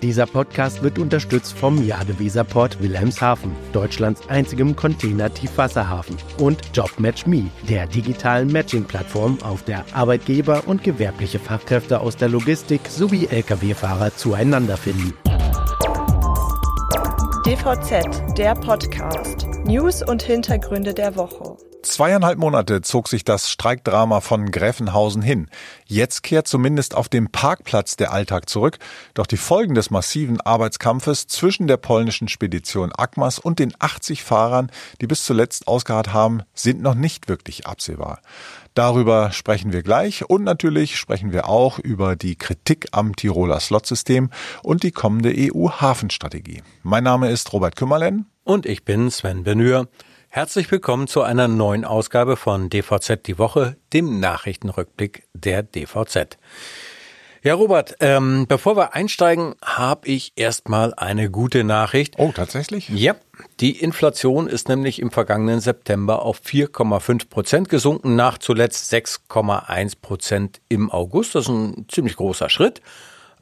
Dieser Podcast wird unterstützt vom Jadeweserport Wilhelmshaven, Deutschlands einzigem Container-Tiefwasserhafen, und JobMatchMe, der digitalen Matching-Plattform, auf der Arbeitgeber und gewerbliche Fachkräfte aus der Logistik sowie Lkw-Fahrer zueinander finden. DVZ, der Podcast. News und Hintergründe der Woche. Zweieinhalb Monate zog sich das Streikdrama von Gräfenhausen hin. Jetzt kehrt zumindest auf dem Parkplatz der Alltag zurück. Doch die Folgen des massiven Arbeitskampfes zwischen der polnischen Spedition Akmas und den 80 Fahrern, die bis zuletzt ausgeharrt haben, sind noch nicht wirklich absehbar. Darüber sprechen wir gleich und natürlich sprechen wir auch über die Kritik am Tiroler Slotsystem und die kommende EU-Hafenstrategie. Mein Name ist Robert Kümmerlen. Und ich bin Sven Benür. Herzlich willkommen zu einer neuen Ausgabe von DVZ die Woche, dem Nachrichtenrückblick der DVZ. Ja, Robert, ähm, bevor wir einsteigen, habe ich erstmal eine gute Nachricht. Oh, tatsächlich? Ja, die Inflation ist nämlich im vergangenen September auf 4,5 Prozent gesunken, nach zuletzt 6,1 Prozent im August. Das ist ein ziemlich großer Schritt.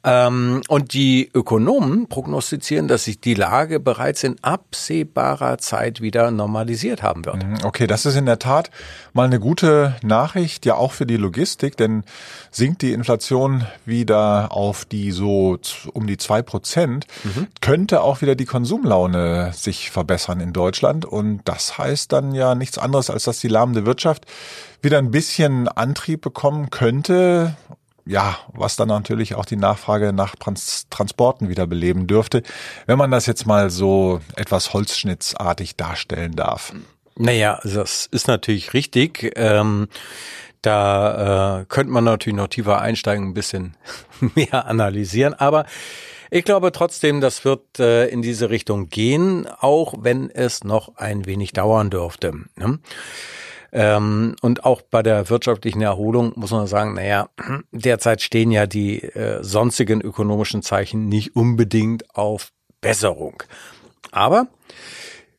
Ähm, und die Ökonomen prognostizieren, dass sich die Lage bereits in absehbarer Zeit wieder normalisiert haben wird. Mhm, okay, das ist in der Tat mal eine gute Nachricht, ja auch für die Logistik, denn sinkt die Inflation wieder auf die so um die zwei Prozent, mhm. könnte auch wieder die Konsumlaune sich verbessern in Deutschland. Und das heißt dann ja nichts anderes, als dass die lahmende Wirtschaft wieder ein bisschen Antrieb bekommen könnte ja, was dann natürlich auch die Nachfrage nach Trans Transporten wieder beleben dürfte, wenn man das jetzt mal so etwas holzschnittsartig darstellen darf. Naja, das ist natürlich richtig. Ähm, da äh, könnte man natürlich noch tiefer einsteigen, ein bisschen mehr analysieren, aber ich glaube trotzdem, das wird äh, in diese Richtung gehen, auch wenn es noch ein wenig dauern dürfte. Ne? Ähm, und auch bei der wirtschaftlichen Erholung muss man sagen, naja, derzeit stehen ja die äh, sonstigen ökonomischen Zeichen nicht unbedingt auf Besserung. Aber,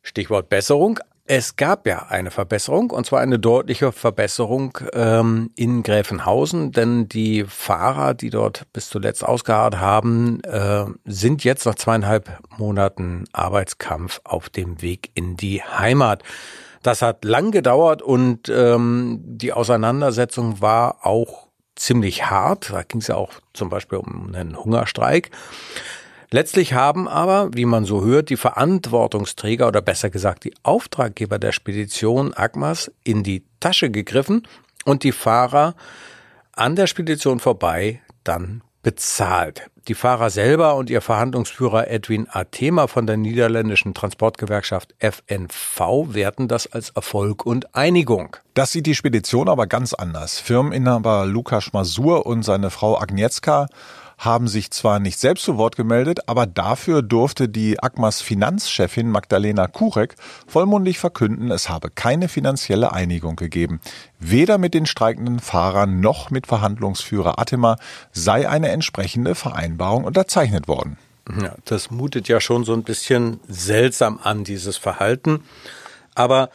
Stichwort Besserung, es gab ja eine Verbesserung, und zwar eine deutliche Verbesserung ähm, in Gräfenhausen, denn die Fahrer, die dort bis zuletzt ausgeharrt haben, äh, sind jetzt nach zweieinhalb Monaten Arbeitskampf auf dem Weg in die Heimat. Das hat lang gedauert und ähm, die Auseinandersetzung war auch ziemlich hart. Da ging es ja auch zum Beispiel um einen Hungerstreik. Letztlich haben aber, wie man so hört, die Verantwortungsträger oder besser gesagt die Auftraggeber der Spedition Agmas in die Tasche gegriffen und die Fahrer an der Spedition vorbei dann bezahlt. Die Fahrer selber und ihr Verhandlungsführer Edwin Athema von der niederländischen Transportgewerkschaft FNV werten das als Erfolg und Einigung. Das sieht die Spedition aber ganz anders. Firmeninhaber Lukas Masur und seine Frau Agnieszka haben sich zwar nicht selbst zu Wort gemeldet, aber dafür durfte die ACMAs Finanzchefin Magdalena Kurek vollmundig verkünden, es habe keine finanzielle Einigung gegeben. Weder mit den streikenden Fahrern noch mit Verhandlungsführer Atema sei eine entsprechende Vereinbarung unterzeichnet worden. Ja, das mutet ja schon so ein bisschen seltsam an, dieses Verhalten. Aber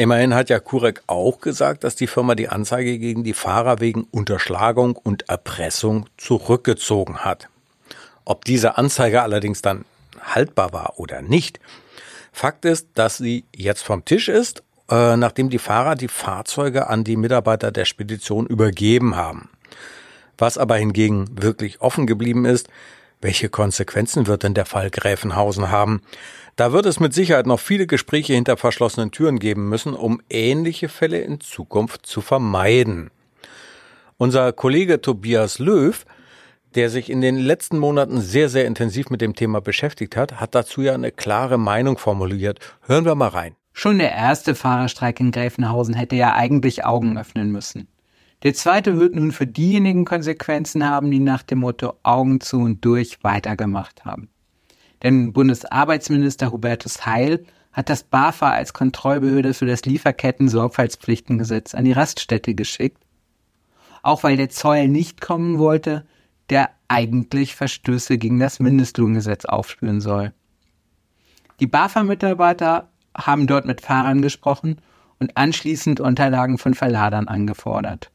Immerhin hat ja Kurek auch gesagt, dass die Firma die Anzeige gegen die Fahrer wegen Unterschlagung und Erpressung zurückgezogen hat. Ob diese Anzeige allerdings dann haltbar war oder nicht, Fakt ist, dass sie jetzt vom Tisch ist, äh, nachdem die Fahrer die Fahrzeuge an die Mitarbeiter der Spedition übergeben haben. Was aber hingegen wirklich offen geblieben ist, welche Konsequenzen wird denn der Fall Gräfenhausen haben? Da wird es mit Sicherheit noch viele Gespräche hinter verschlossenen Türen geben müssen, um ähnliche Fälle in Zukunft zu vermeiden. Unser Kollege Tobias Löw, der sich in den letzten Monaten sehr, sehr intensiv mit dem Thema beschäftigt hat, hat dazu ja eine klare Meinung formuliert. Hören wir mal rein. Schon der erste Fahrerstreik in Gräfenhausen hätte ja eigentlich Augen öffnen müssen. Der zweite wird nun für diejenigen Konsequenzen haben, die nach dem Motto Augen zu und durch weitergemacht haben. Denn Bundesarbeitsminister Hubertus Heil hat das BAFA als Kontrollbehörde für das Lieferketten-Sorgfaltspflichtengesetz an die Raststätte geschickt. Auch weil der Zoll nicht kommen wollte, der eigentlich Verstöße gegen das Mindestlohngesetz aufspüren soll. Die BAFA-Mitarbeiter haben dort mit Fahrern gesprochen und anschließend Unterlagen von Verladern angefordert.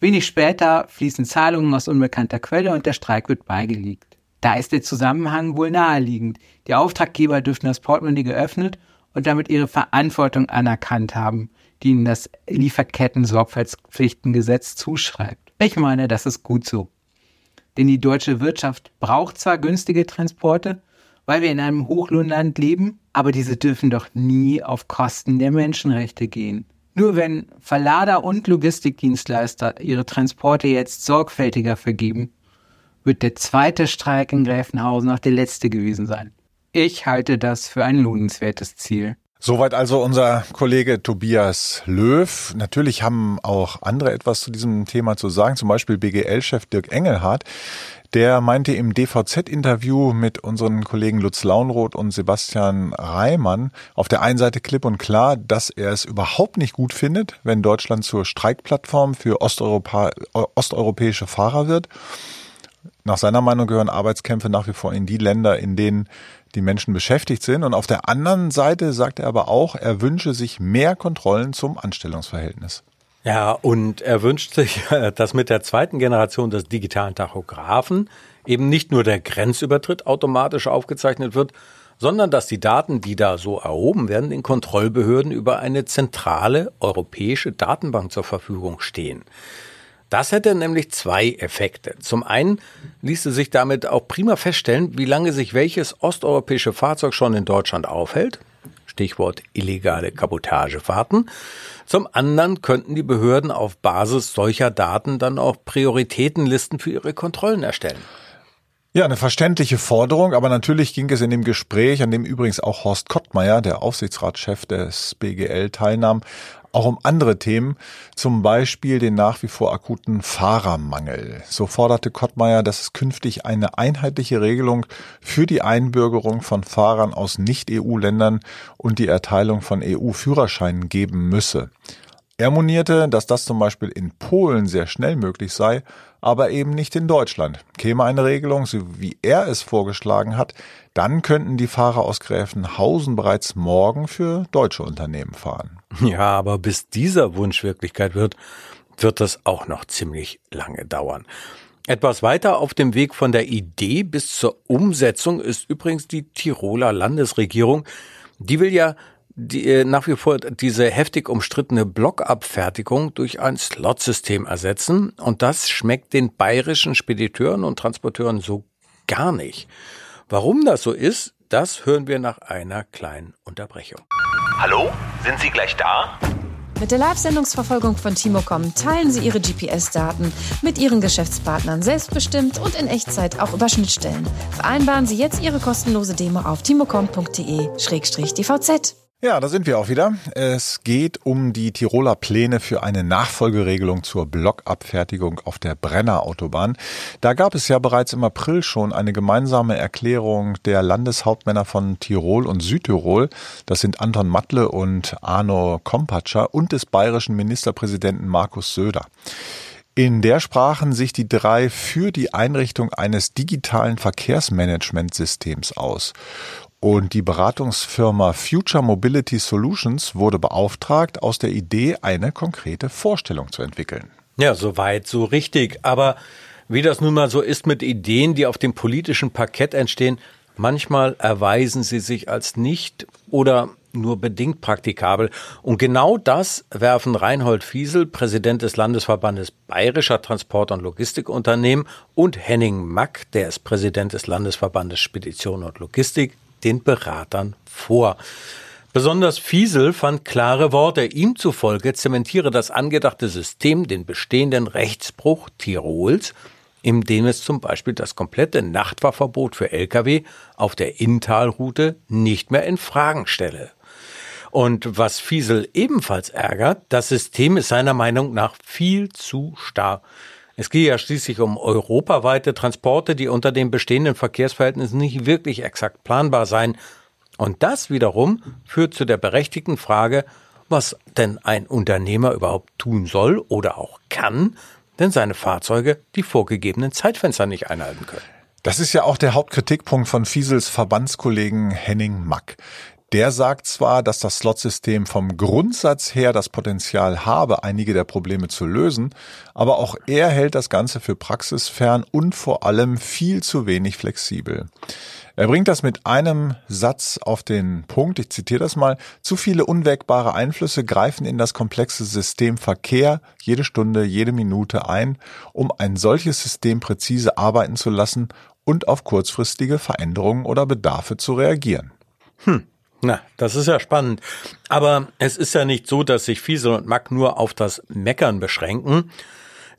Wenig später fließen Zahlungen aus unbekannter Quelle und der Streik wird beigelegt. Da ist der Zusammenhang wohl naheliegend. Die Auftraggeber dürften das Portemonnaie geöffnet und damit ihre Verantwortung anerkannt haben, die ihnen das Lieferketten-Sorgfaltspflichtengesetz zuschreibt. Ich meine, das ist gut so. Denn die deutsche Wirtschaft braucht zwar günstige Transporte, weil wir in einem Hochlohnland leben, aber diese dürfen doch nie auf Kosten der Menschenrechte gehen. Nur wenn Verlader und Logistikdienstleister ihre Transporte jetzt sorgfältiger vergeben, wird der zweite Streik in Gräfenhausen auch der letzte gewesen sein. Ich halte das für ein lohnenswertes Ziel. Soweit also unser Kollege Tobias Löw. Natürlich haben auch andere etwas zu diesem Thema zu sagen, zum Beispiel BGL-Chef Dirk Engelhardt. Der meinte im DVZ-Interview mit unseren Kollegen Lutz Launroth und Sebastian Reimann auf der einen Seite klipp und klar, dass er es überhaupt nicht gut findet, wenn Deutschland zur Streikplattform für Osteuropa osteuropäische Fahrer wird. Nach seiner Meinung gehören Arbeitskämpfe nach wie vor in die Länder, in denen die Menschen beschäftigt sind. Und auf der anderen Seite sagt er aber auch, er wünsche sich mehr Kontrollen zum Anstellungsverhältnis. Ja, und er wünscht sich, dass mit der zweiten Generation des digitalen Tachographen eben nicht nur der Grenzübertritt automatisch aufgezeichnet wird, sondern dass die Daten, die da so erhoben werden, den Kontrollbehörden über eine zentrale europäische Datenbank zur Verfügung stehen. Das hätte nämlich zwei Effekte. Zum einen ließe sich damit auch prima feststellen, wie lange sich welches osteuropäische Fahrzeug schon in Deutschland aufhält. Stichwort illegale Kabotagefahrten. Zum anderen könnten die Behörden auf Basis solcher Daten dann auch Prioritätenlisten für ihre Kontrollen erstellen. Ja, eine verständliche Forderung, aber natürlich ging es in dem Gespräch, an dem übrigens auch Horst Kottmeier, der Aufsichtsratschef des BGL, teilnahm, auch um andere Themen, zum Beispiel den nach wie vor akuten Fahrermangel. So forderte Kottmeier, dass es künftig eine einheitliche Regelung für die Einbürgerung von Fahrern aus Nicht-EU-Ländern und die Erteilung von EU-Führerscheinen geben müsse. Er monierte, dass das zum Beispiel in Polen sehr schnell möglich sei, aber eben nicht in Deutschland. Käme eine Regelung, so wie er es vorgeschlagen hat, dann könnten die Fahrer aus Gräfenhausen bereits morgen für deutsche Unternehmen fahren. Ja, aber bis dieser Wunsch Wirklichkeit wird, wird das auch noch ziemlich lange dauern. Etwas weiter auf dem Weg von der Idee bis zur Umsetzung ist übrigens die Tiroler Landesregierung. Die will ja die, äh, nach wie vor diese heftig umstrittene Blockabfertigung durch ein Slotsystem ersetzen. Und das schmeckt den bayerischen Spediteuren und Transporteuren so gar nicht. Warum das so ist, das hören wir nach einer kleinen Unterbrechung. Hallo, sind Sie gleich da? Mit der Live-Sendungsverfolgung von Timocom teilen Sie Ihre GPS-Daten mit Ihren Geschäftspartnern selbstbestimmt und in Echtzeit auch über Schnittstellen. Vereinbaren Sie jetzt Ihre kostenlose Demo auf timocom.de-dvz. Ja, da sind wir auch wieder. Es geht um die Tiroler Pläne für eine Nachfolgeregelung zur Blockabfertigung auf der Brenner Autobahn. Da gab es ja bereits im April schon eine gemeinsame Erklärung der Landeshauptmänner von Tirol und Südtirol. Das sind Anton Matle und Arno Kompatscher und des bayerischen Ministerpräsidenten Markus Söder. In der sprachen sich die drei für die Einrichtung eines digitalen Verkehrsmanagementsystems aus. Und die Beratungsfirma Future Mobility Solutions wurde beauftragt, aus der Idee eine konkrete Vorstellung zu entwickeln. Ja, soweit, so richtig. Aber wie das nun mal so ist mit Ideen, die auf dem politischen Parkett entstehen, manchmal erweisen sie sich als nicht oder nur bedingt praktikabel. Und genau das werfen Reinhold Fiesel, Präsident des Landesverbandes Bayerischer Transport- und Logistikunternehmen, und Henning Mack, der ist Präsident des Landesverbandes Spedition und Logistik, den Beratern vor. Besonders Fiesel fand klare Worte. Ihm zufolge zementiere das angedachte System den bestehenden Rechtsbruch Tirols, in dem es zum Beispiel das komplette Nachtfahrverbot für Lkw auf der Inntalroute nicht mehr in Fragen stelle. Und was Fiesel ebenfalls ärgert, das System ist seiner Meinung nach viel zu starr. Es gehe ja schließlich um europaweite Transporte, die unter den bestehenden Verkehrsverhältnissen nicht wirklich exakt planbar seien. Und das wiederum führt zu der berechtigten Frage, was denn ein Unternehmer überhaupt tun soll oder auch kann, wenn seine Fahrzeuge die vorgegebenen Zeitfenster nicht einhalten können. Das ist ja auch der Hauptkritikpunkt von Fiesels Verbandskollegen Henning Mack. Der sagt zwar, dass das Slotsystem vom Grundsatz her das Potenzial habe, einige der Probleme zu lösen, aber auch er hält das Ganze für praxisfern und vor allem viel zu wenig flexibel. Er bringt das mit einem Satz auf den Punkt, ich zitiere das mal, zu viele unwägbare Einflüsse greifen in das komplexe System Verkehr jede Stunde, jede Minute ein, um ein solches System präzise arbeiten zu lassen und auf kurzfristige Veränderungen oder Bedarfe zu reagieren. Hm. Na, das ist ja spannend. Aber es ist ja nicht so, dass sich Fiesel und Mack nur auf das Meckern beschränken,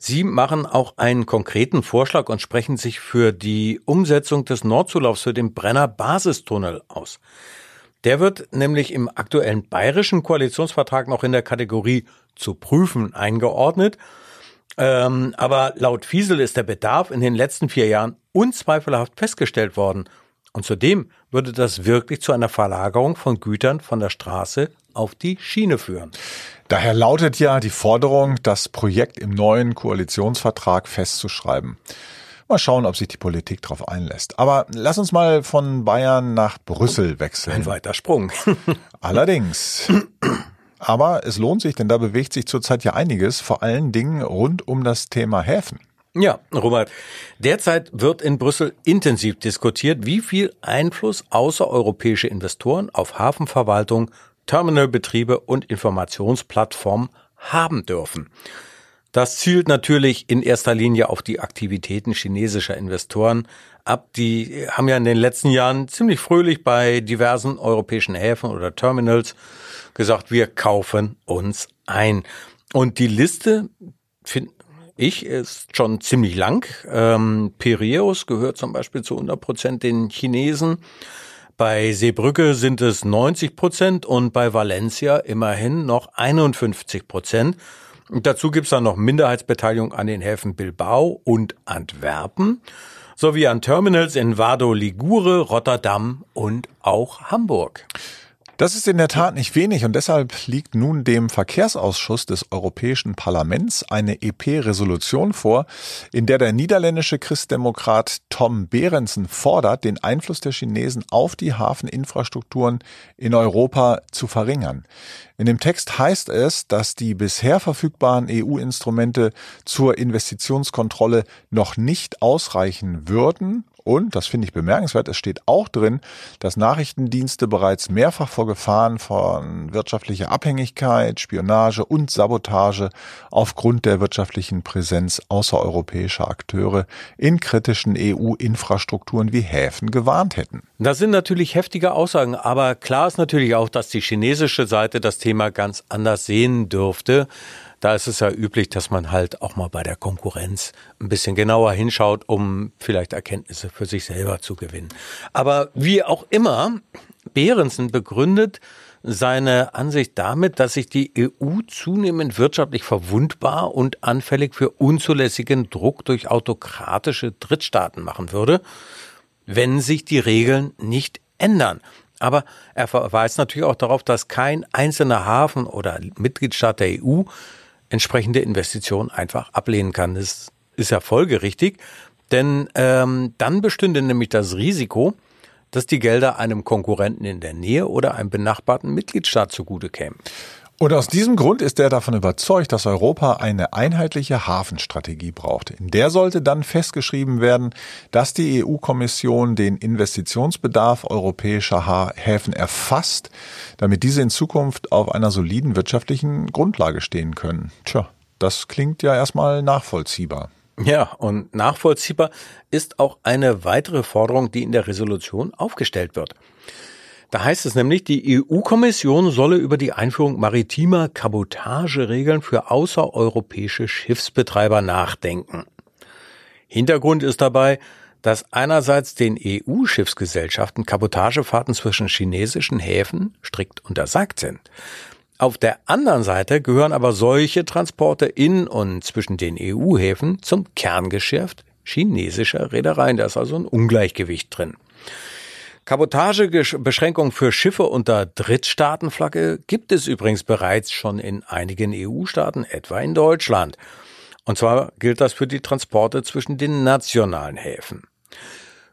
Sie machen auch einen konkreten Vorschlag und sprechen sich für die Umsetzung des Nordzulaufs für den Brenner Basistunnel aus. Der wird nämlich im aktuellen bayerischen Koalitionsvertrag noch in der Kategorie zu prüfen eingeordnet. Ähm, aber laut Fiesel ist der Bedarf in den letzten vier Jahren unzweifelhaft festgestellt worden. Und zudem würde das wirklich zu einer Verlagerung von Gütern von der Straße auf die Schiene führen. Daher lautet ja die Forderung, das Projekt im neuen Koalitionsvertrag festzuschreiben. Mal schauen, ob sich die Politik darauf einlässt. Aber lass uns mal von Bayern nach Brüssel wechseln. Ein weiter Sprung. Allerdings. Aber es lohnt sich, denn da bewegt sich zurzeit ja einiges, vor allen Dingen rund um das Thema Häfen. Ja, Robert. Derzeit wird in Brüssel intensiv diskutiert, wie viel Einfluss außereuropäische Investoren auf Hafenverwaltung Terminalbetriebe und Informationsplattformen haben dürfen. Das zielt natürlich in erster Linie auf die Aktivitäten chinesischer Investoren ab. Die haben ja in den letzten Jahren ziemlich fröhlich bei diversen europäischen Häfen oder Terminals gesagt, wir kaufen uns ein. Und die Liste, finde ich, ist schon ziemlich lang. Ähm, Piraeus gehört zum Beispiel zu 100 Prozent den Chinesen. Bei Seebrücke sind es 90 Prozent und bei Valencia immerhin noch 51 Prozent. dazu gibt's dann noch Minderheitsbeteiligung an den Häfen Bilbao und Antwerpen sowie an Terminals in Vado Ligure, Rotterdam und auch Hamburg. Das ist in der Tat nicht wenig und deshalb liegt nun dem Verkehrsausschuss des Europäischen Parlaments eine EP-Resolution vor, in der der niederländische Christdemokrat Tom Behrensen fordert, den Einfluss der Chinesen auf die Hafeninfrastrukturen in Europa zu verringern. In dem Text heißt es, dass die bisher verfügbaren EU-Instrumente zur Investitionskontrolle noch nicht ausreichen würden und, das finde ich bemerkenswert, es steht auch drin, dass Nachrichtendienste bereits mehrfach vor Gefahren von wirtschaftlicher Abhängigkeit, Spionage und Sabotage aufgrund der wirtschaftlichen Präsenz außereuropäischer Akteure in kritischen EU-Infrastrukturen wie Häfen gewarnt hätten. Das sind natürlich heftige Aussagen, aber klar ist natürlich auch, dass die chinesische Seite das Thema ganz anders sehen dürfte. Da ist es ja üblich, dass man halt auch mal bei der Konkurrenz ein bisschen genauer hinschaut, um vielleicht Erkenntnisse für sich selber zu gewinnen. Aber wie auch immer, Behrensen begründet seine Ansicht damit, dass sich die EU zunehmend wirtschaftlich verwundbar und anfällig für unzulässigen Druck durch autokratische Drittstaaten machen würde, wenn sich die Regeln nicht ändern. Aber er verweist natürlich auch darauf, dass kein einzelner Hafen oder Mitgliedstaat der EU entsprechende Investitionen einfach ablehnen kann. Das ist ja folgerichtig, denn ähm, dann bestünde nämlich das Risiko, dass die Gelder einem Konkurrenten in der Nähe oder einem benachbarten Mitgliedstaat zugute kämen. Und aus diesem Grund ist er davon überzeugt, dass Europa eine einheitliche Hafenstrategie braucht. In der sollte dann festgeschrieben werden, dass die EU-Kommission den Investitionsbedarf europäischer Häfen erfasst, damit diese in Zukunft auf einer soliden wirtschaftlichen Grundlage stehen können. Tja, das klingt ja erstmal nachvollziehbar. Ja, und nachvollziehbar ist auch eine weitere Forderung, die in der Resolution aufgestellt wird. Da heißt es nämlich, die EU-Kommission solle über die Einführung maritimer Kabotageregeln für außereuropäische Schiffsbetreiber nachdenken. Hintergrund ist dabei, dass einerseits den EU-Schiffsgesellschaften Kabotagefahrten zwischen chinesischen Häfen strikt untersagt sind. Auf der anderen Seite gehören aber solche Transporte in und zwischen den EU-Häfen zum Kerngeschäft chinesischer Reedereien. Da ist also ein Ungleichgewicht drin. Kabotagebeschränkungen für Schiffe unter Drittstaatenflagge gibt es übrigens bereits schon in einigen EU-Staaten, etwa in Deutschland. Und zwar gilt das für die Transporte zwischen den nationalen Häfen.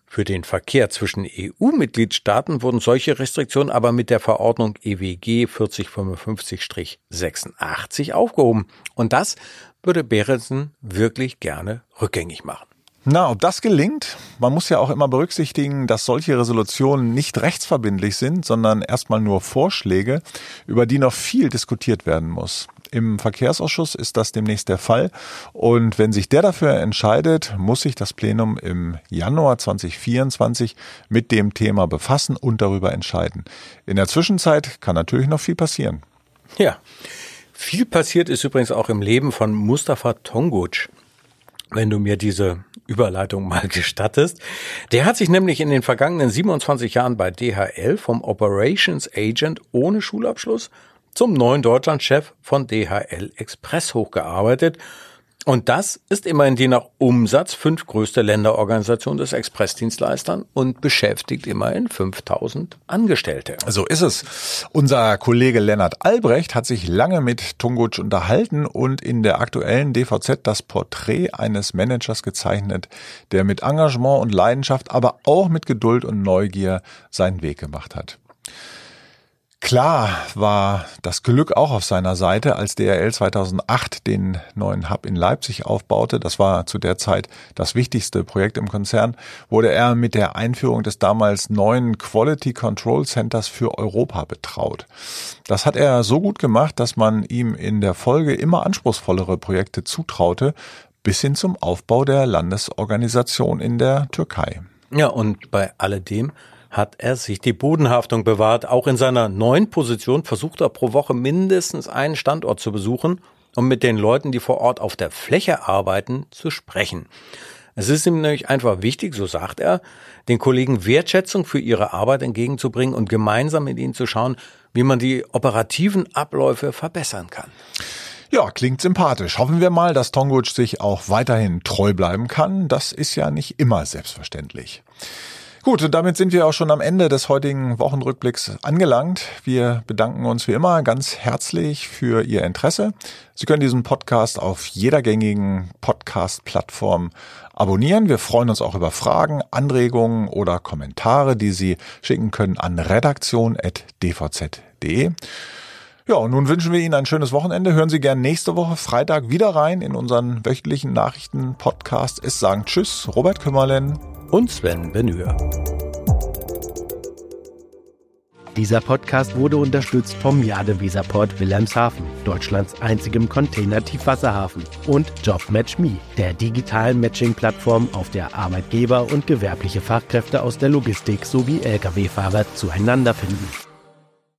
Für den Verkehr zwischen EU-Mitgliedstaaten wurden solche Restriktionen aber mit der Verordnung EWG 4055-86 aufgehoben. Und das würde Berensen wirklich gerne rückgängig machen. Na, ob das gelingt? Man muss ja auch immer berücksichtigen, dass solche Resolutionen nicht rechtsverbindlich sind, sondern erstmal nur Vorschläge, über die noch viel diskutiert werden muss. Im Verkehrsausschuss ist das demnächst der Fall. Und wenn sich der dafür entscheidet, muss sich das Plenum im Januar 2024 mit dem Thema befassen und darüber entscheiden. In der Zwischenzeit kann natürlich noch viel passieren. Ja. Viel passiert ist übrigens auch im Leben von Mustafa Tonguc wenn du mir diese Überleitung mal gestattest. Der hat sich nämlich in den vergangenen 27 Jahren bei DHL vom Operations Agent ohne Schulabschluss zum neuen Deutschlandchef von DHL Express hochgearbeitet und das ist immerhin die nach Umsatz fünftgrößte Länderorganisation des Expressdienstleistern und beschäftigt immerhin 5000 Angestellte. So ist es. Unser Kollege Lennart Albrecht hat sich lange mit Tunguc unterhalten und in der aktuellen DVZ das Porträt eines Managers gezeichnet, der mit Engagement und Leidenschaft, aber auch mit Geduld und Neugier seinen Weg gemacht hat. Klar war das Glück auch auf seiner Seite, als DRL 2008 den neuen Hub in Leipzig aufbaute. Das war zu der Zeit das wichtigste Projekt im Konzern. Wurde er mit der Einführung des damals neuen Quality Control Centers für Europa betraut. Das hat er so gut gemacht, dass man ihm in der Folge immer anspruchsvollere Projekte zutraute, bis hin zum Aufbau der Landesorganisation in der Türkei. Ja, und bei alledem hat er sich die Bodenhaftung bewahrt. Auch in seiner neuen Position versucht er pro Woche mindestens einen Standort zu besuchen, um mit den Leuten, die vor Ort auf der Fläche arbeiten, zu sprechen. Es ist ihm nämlich einfach wichtig, so sagt er, den Kollegen Wertschätzung für ihre Arbeit entgegenzubringen und gemeinsam mit ihnen zu schauen, wie man die operativen Abläufe verbessern kann. Ja, klingt sympathisch. Hoffen wir mal, dass Tonguc sich auch weiterhin treu bleiben kann. Das ist ja nicht immer selbstverständlich. Gut, und damit sind wir auch schon am Ende des heutigen Wochenrückblicks angelangt. Wir bedanken uns wie immer ganz herzlich für Ihr Interesse. Sie können diesen Podcast auf jeder gängigen Podcast-Plattform abonnieren. Wir freuen uns auch über Fragen, Anregungen oder Kommentare, die Sie schicken können an redaktion.dvz.de. Ja, und nun wünschen wir Ihnen ein schönes Wochenende. Hören Sie gern nächste Woche Freitag wieder rein in unseren wöchentlichen Nachrichten-Podcast. Es sagen Tschüss, Robert Kümmerlen und Sven Benür. Dieser Podcast wurde unterstützt vom Jade Wilhelmshaven, Deutschlands einzigem Container-Tiefwasserhafen und JobMatchMe, der digitalen Matching-Plattform, auf der Arbeitgeber und gewerbliche Fachkräfte aus der Logistik sowie Lkw-Fahrer zueinander finden.